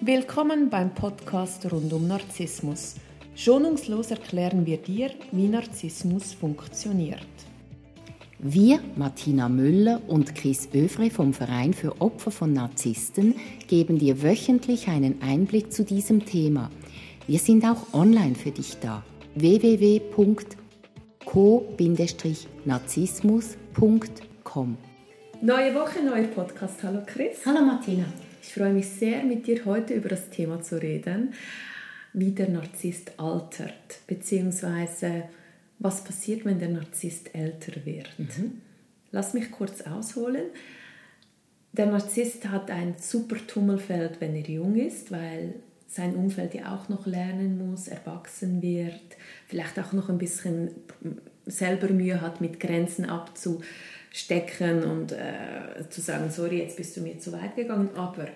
Willkommen beim Podcast rund um Narzissmus. Schonungslos erklären wir dir, wie Narzissmus funktioniert. Wir, Martina Müller und Chris Övre vom Verein für Opfer von Narzissten, geben dir wöchentlich einen Einblick zu diesem Thema. Wir sind auch online für dich da. www.co-narzissmus.com Neue Woche, neuer Podcast. Hallo Chris. Hallo Martina. Ich freue mich sehr, mit dir heute über das Thema zu reden, wie der Narzisst altert, beziehungsweise was passiert, wenn der Narzisst älter wird. Mhm. Lass mich kurz ausholen. Der Narzisst hat ein super Tummelfeld, wenn er jung ist, weil sein Umfeld ja auch noch lernen muss, erwachsen wird, vielleicht auch noch ein bisschen selber Mühe hat, mit Grenzen abzu stecken und äh, zu sagen, sorry, jetzt bist du mir zu weit gegangen. Aber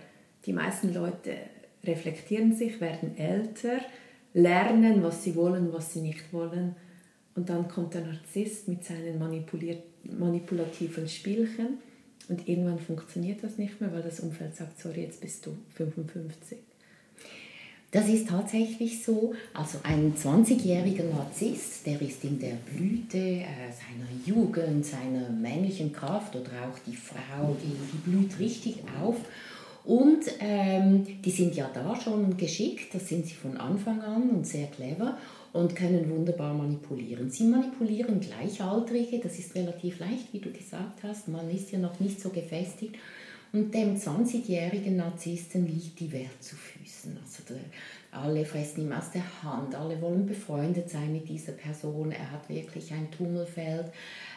die meisten Leute reflektieren sich, werden älter, lernen, was sie wollen, was sie nicht wollen. Und dann kommt der Narzisst mit seinen manipulativen Spielchen und irgendwann funktioniert das nicht mehr, weil das Umfeld sagt, sorry, jetzt bist du 55. Das ist tatsächlich so. Also ein 20-jähriger Narzisst, der ist in der Blüte äh, seiner Jugend, seiner männlichen Kraft oder auch die Frau, die, die blüht richtig auf. Und ähm, die sind ja da schon geschickt, das sind sie von Anfang an und sehr clever und können wunderbar manipulieren. Sie manipulieren Gleichaltrige, das ist relativ leicht, wie du gesagt hast, man ist ja noch nicht so gefestigt und dem 20-jährigen Narzissten liegt die Welt zu Füßen. Also der, alle fressen ihm aus der Hand, alle wollen befreundet sein mit dieser Person. Er hat wirklich ein Tummelfeld.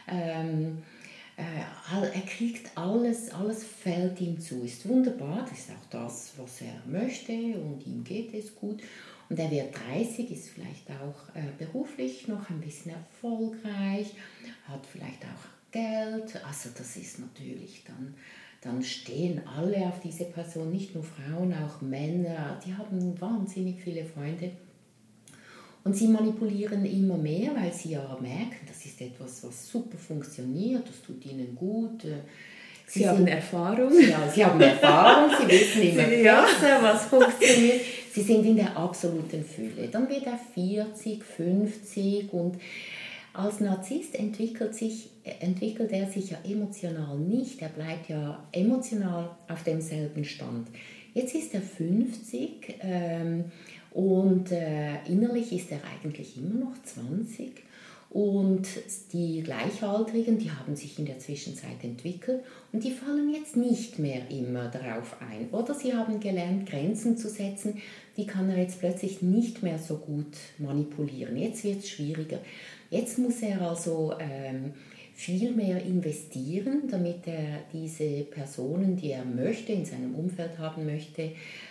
Ähm, äh, er kriegt alles, alles fällt ihm zu. Ist wunderbar, das ist auch das, was er möchte und ihm geht es gut. Und er wird 30, ist vielleicht auch äh, beruflich noch ein bisschen erfolgreich, hat vielleicht auch Geld. Also das ist natürlich dann dann stehen alle auf diese Person, nicht nur Frauen, auch Männer, die haben wahnsinnig viele Freunde. Und sie manipulieren immer mehr, weil sie ja merken, das ist etwas, was super funktioniert, das tut ihnen gut. Sie, sie haben sind, Erfahrung. Ja, sie haben Erfahrung, sie wissen immer ja. besser, was funktioniert. Sie sind in der absoluten Fülle. Dann wird er 40, 50 und als Narzisst entwickelt, sich, entwickelt er sich ja emotional nicht. Er bleibt ja emotional auf demselben Stand. Jetzt ist er 50 ähm, und äh, innerlich ist er eigentlich immer noch 20. Und die Gleichaltrigen, die haben sich in der Zwischenzeit entwickelt und die fallen jetzt nicht mehr immer darauf ein. Oder sie haben gelernt, Grenzen zu setzen, die kann er jetzt plötzlich nicht mehr so gut manipulieren. Jetzt wird es schwieriger. Jetzt muss er also ähm, viel mehr investieren, damit er diese Personen, die er möchte, in seinem Umfeld haben möchte,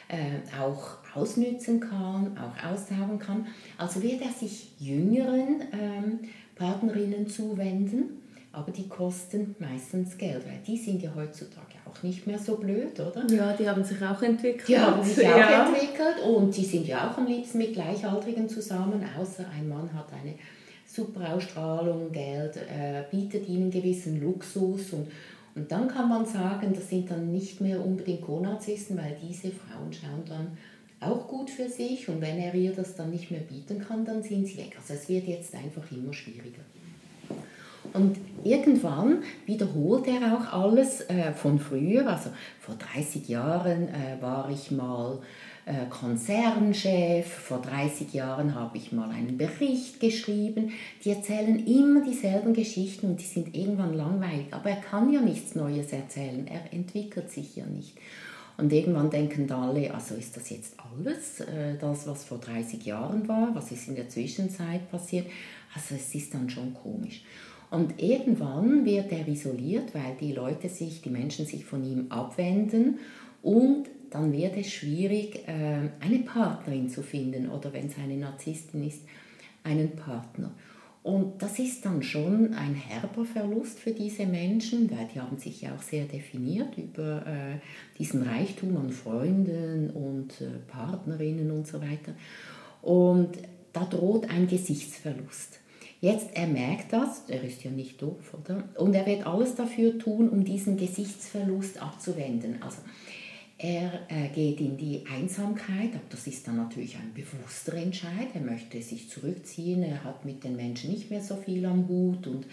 äh, auch ausnützen kann, auch austauschen kann. Also wird er sich jüngeren ähm, Partnerinnen zuwenden, aber die kosten meistens Geld, weil die sind ja heutzutage auch nicht mehr so blöd, oder? Ja, die haben sich auch entwickelt. Die haben sich auch ja. entwickelt und die sind ja auch am liebsten mit Gleichaltrigen zusammen, außer ein Mann hat eine super Ausstrahlung, Geld, äh, bietet ihnen gewissen Luxus und, und dann kann man sagen, das sind dann nicht mehr unbedingt Co-Narzissten, weil diese Frauen schauen dann auch gut für sich und wenn er ihr das dann nicht mehr bieten kann, dann sind sie weg. Also es wird jetzt einfach immer schwieriger. Und irgendwann wiederholt er auch alles äh, von früher. Also vor 30 Jahren äh, war ich mal äh, Konzernchef, vor 30 Jahren habe ich mal einen Bericht geschrieben. Die erzählen immer dieselben Geschichten und die sind irgendwann langweilig. Aber er kann ja nichts Neues erzählen, er entwickelt sich ja nicht. Und irgendwann denken alle, also ist das jetzt alles, äh, das, was vor 30 Jahren war, was ist in der Zwischenzeit passiert? Also es ist dann schon komisch. Und irgendwann wird er isoliert, weil die Leute sich, die Menschen sich von ihm abwenden und dann wird es schwierig, äh, eine Partnerin zu finden oder wenn es eine Narzisstin ist, einen Partner. Und das ist dann schon ein herber Verlust für diese Menschen, weil die haben sich ja auch sehr definiert über äh, diesen Reichtum an Freunden und äh, Partnerinnen und so weiter. Und da droht ein Gesichtsverlust. Jetzt, er merkt das, er ist ja nicht doof, oder? Und er wird alles dafür tun, um diesen Gesichtsverlust abzuwenden. Also Er äh, geht in die Einsamkeit, aber das ist dann natürlich ein bewusster Entscheid. Er möchte sich zurückziehen, er hat mit den Menschen nicht mehr so viel am Hut und,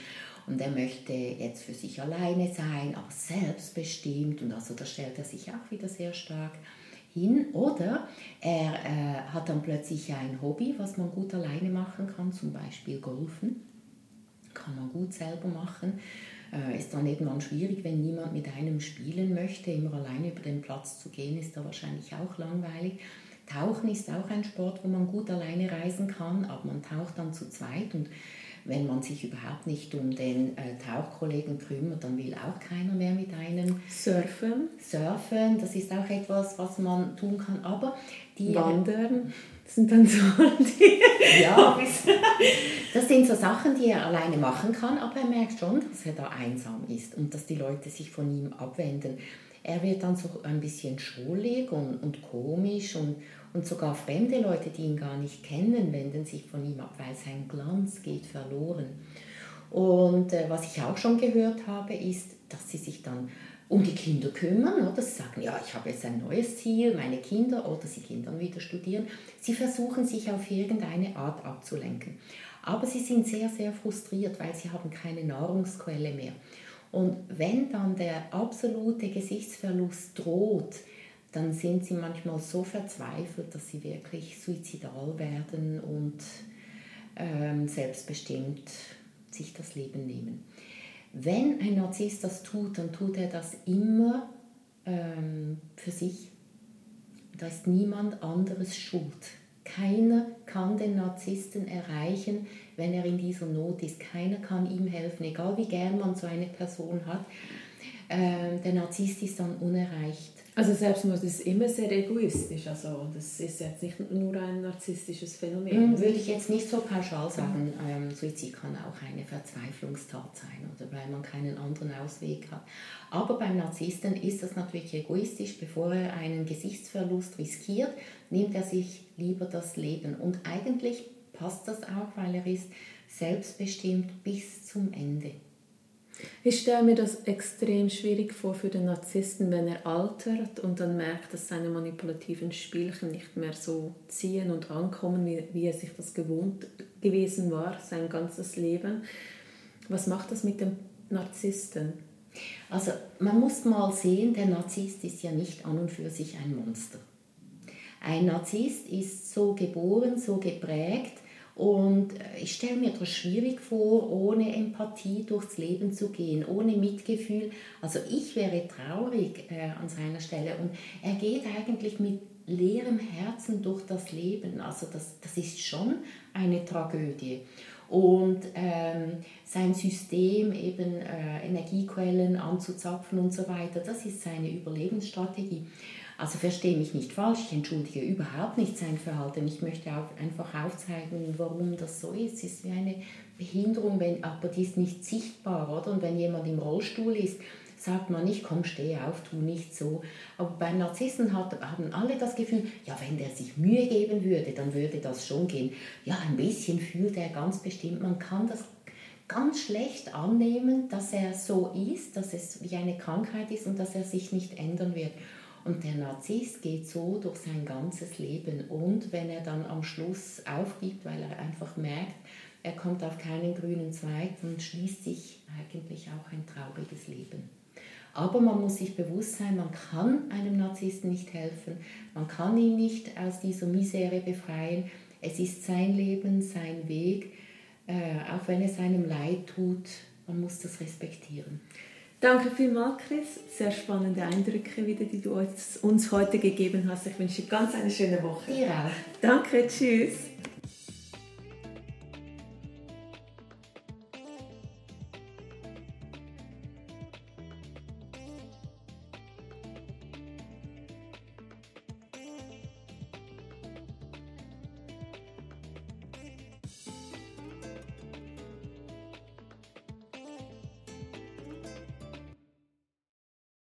und er möchte jetzt für sich alleine sein, aber selbstbestimmt und also da stellt er sich auch wieder sehr stark hin. Oder er äh, hat dann plötzlich ein Hobby, was man gut alleine machen kann, zum Beispiel Golfen. Kann man gut selber machen. Äh, ist dann irgendwann schwierig, wenn niemand mit einem spielen möchte. Immer alleine über den Platz zu gehen, ist da wahrscheinlich auch langweilig. Tauchen ist auch ein Sport, wo man gut alleine reisen kann, aber man taucht dann zu zweit und wenn man sich überhaupt nicht um den äh, Tauchkollegen kümmert, dann will auch keiner mehr mit einem surfen. Surfen, das ist auch etwas, was man tun kann. Aber die Wandern sind dann so die ja, das sind so Sachen, die er alleine machen kann, aber er merkt schon, dass er da einsam ist und dass die Leute sich von ihm abwenden. Er wird dann so ein bisschen schrullig und, und komisch und, und sogar fremde Leute, die ihn gar nicht kennen, wenden sich von ihm ab, weil sein Glanz geht verloren. Und äh, was ich auch schon gehört habe, ist, dass sie sich dann um die Kinder kümmern, oder sie sagen, ja, ich habe jetzt ein neues Ziel, meine Kinder, oder sie dann wieder studieren. Sie versuchen sich auf irgendeine Art abzulenken. Aber sie sind sehr, sehr frustriert, weil sie haben keine Nahrungsquelle mehr. Und wenn dann der absolute Gesichtsverlust droht, dann sind sie manchmal so verzweifelt, dass sie wirklich suizidal werden und ähm, selbstbestimmt sich das Leben nehmen. Wenn ein Narzisst das tut, dann tut er das immer ähm, für sich. Da ist niemand anderes schuld. Keiner kann den Narzissten erreichen, wenn er in dieser Not ist. Keiner kann ihm helfen, egal wie gern man so eine Person hat. Ähm, der Narzisst ist dann unerreicht. Also Selbstmord ist immer sehr egoistisch. Also das ist jetzt nicht nur ein narzisstisches Phänomen. Mhm, würde ich jetzt nicht so pauschal sagen. Ähm, Suizid kann auch eine Verzweiflungstat sein oder weil man keinen anderen Ausweg hat. Aber beim Narzissten ist das natürlich egoistisch. Bevor er einen Gesichtsverlust riskiert, nimmt er sich lieber das Leben. Und eigentlich passt das auch, weil er ist selbstbestimmt bis zum Ende. Ich stelle mir das extrem schwierig vor für den Narzissten, wenn er altert und dann merkt, dass seine manipulativen Spielchen nicht mehr so ziehen und ankommen, wie, wie er sich das gewohnt gewesen war, sein ganzes Leben. Was macht das mit dem Narzissten? Also man muss mal sehen, der Narzisst ist ja nicht an und für sich ein Monster. Ein Narzisst ist so geboren, so geprägt, und äh, ich stelle mir das schwierig vor, ohne Empathie durchs Leben zu gehen, ohne Mitgefühl. Also ich wäre traurig äh, an seiner Stelle. Und er geht eigentlich mit leerem Herzen durch das Leben. Also das, das ist schon eine Tragödie. Und ähm, sein System, eben äh, Energiequellen anzuzapfen und so weiter, das ist seine Überlebensstrategie. Also verstehe mich nicht falsch, ich entschuldige überhaupt nicht sein Verhalten. Ich möchte auch einfach aufzeigen, warum das so ist. Es ist wie eine Behinderung, wenn, aber die ist nicht sichtbar, oder? Und wenn jemand im Rollstuhl ist, sagt man nicht, komm, steh auf, tu nicht so. Aber bei Narzissen hat, haben alle das Gefühl, ja, wenn der sich Mühe geben würde, dann würde das schon gehen. Ja, ein bisschen fühlt er ganz bestimmt. Man kann das ganz schlecht annehmen, dass er so ist, dass es wie eine Krankheit ist und dass er sich nicht ändern wird. Und der Narzisst geht so durch sein ganzes Leben. Und wenn er dann am Schluss aufgibt, weil er einfach merkt, er kommt auf keinen grünen Zweig, dann schließt sich eigentlich auch ein trauriges Leben. Aber man muss sich bewusst sein, man kann einem Narzissten nicht helfen, man kann ihn nicht aus dieser Misere befreien. Es ist sein Leben, sein Weg, äh, auch wenn es einem leid tut, man muss das respektieren. Danke vielmals, Chris. Sehr spannende Eindrücke wieder, die du uns heute gegeben hast. Ich wünsche dir ganz eine schöne Woche. Dir auch. Danke, tschüss.